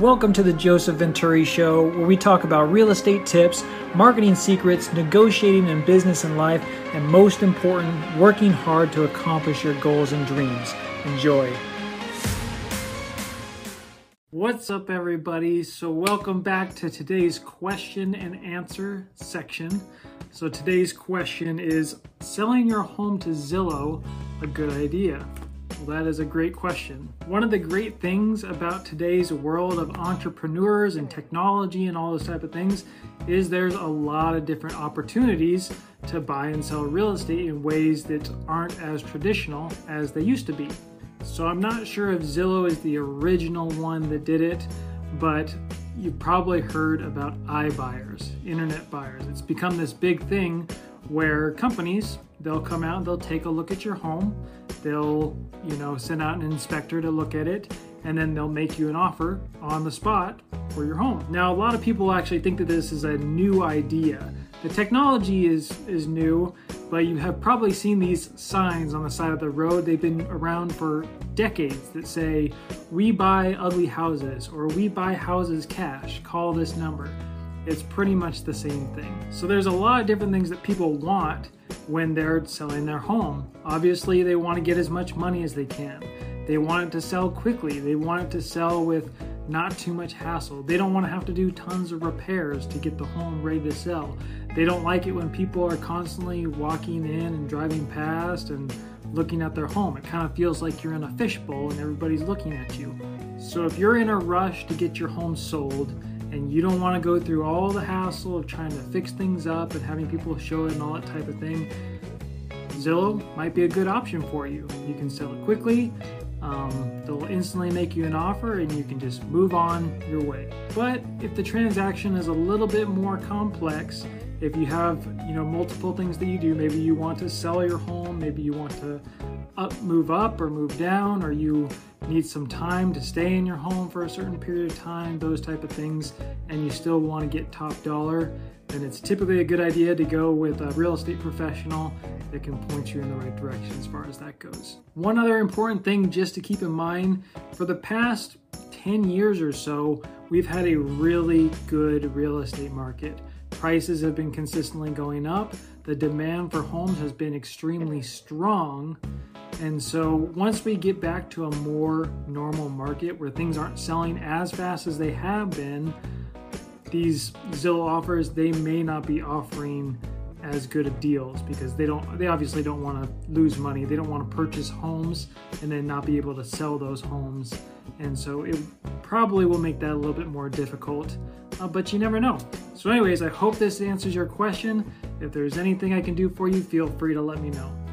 Welcome to the Joseph Venturi Show, where we talk about real estate tips, marketing secrets, negotiating in business and life, and most important, working hard to accomplish your goals and dreams. Enjoy. What's up, everybody? So, welcome back to today's question and answer section. So, today's question is Selling your home to Zillow a good idea? Well, that is a great question. One of the great things about today's world of entrepreneurs and technology and all those type of things is there's a lot of different opportunities to buy and sell real estate in ways that aren't as traditional as they used to be. So I'm not sure if Zillow is the original one that did it, but you've probably heard about iBuyers, internet buyers. It's become this big thing where companies they'll come out they'll take a look at your home they'll you know send out an inspector to look at it and then they'll make you an offer on the spot for your home. Now a lot of people actually think that this is a new idea. The technology is is new but you have probably seen these signs on the side of the road. They've been around for decades that say we buy ugly houses or we buy houses cash. Call this number it's pretty much the same thing. So there's a lot of different things that people want when they're selling their home. Obviously, they want to get as much money as they can. They want it to sell quickly. They want it to sell with not too much hassle. They don't want to have to do tons of repairs to get the home ready to sell. They don't like it when people are constantly walking in and driving past and looking at their home. It kind of feels like you're in a fishbowl and everybody's looking at you. So if you're in a rush to get your home sold, and you don't want to go through all the hassle of trying to fix things up and having people show it and all that type of thing, Zillow might be a good option for you. You can sell it quickly. Um, they'll instantly make you an offer and you can just move on your way. But if the transaction is a little bit more complex, if you have you know multiple things that you do, maybe you want to sell your home, maybe you want to up, move up or move down, or you need some time to stay in your home for a certain period of time, those type of things, and you still want to get top dollar, then it's typically a good idea to go with a real estate professional that can point you in the right direction as far as that goes. One other important thing just to keep in mind for the past 10 years or so, we've had a really good real estate market. Prices have been consistently going up. The demand for homes has been extremely strong. And so once we get back to a more normal market where things aren't selling as fast as they have been, these Zillow offers, they may not be offering as good of deals because they don't they obviously don't want to lose money. They don't want to purchase homes and then not be able to sell those homes. And so it probably will make that a little bit more difficult, uh, but you never know. So anyways, I hope this answers your question. If there's anything I can do for you, feel free to let me know.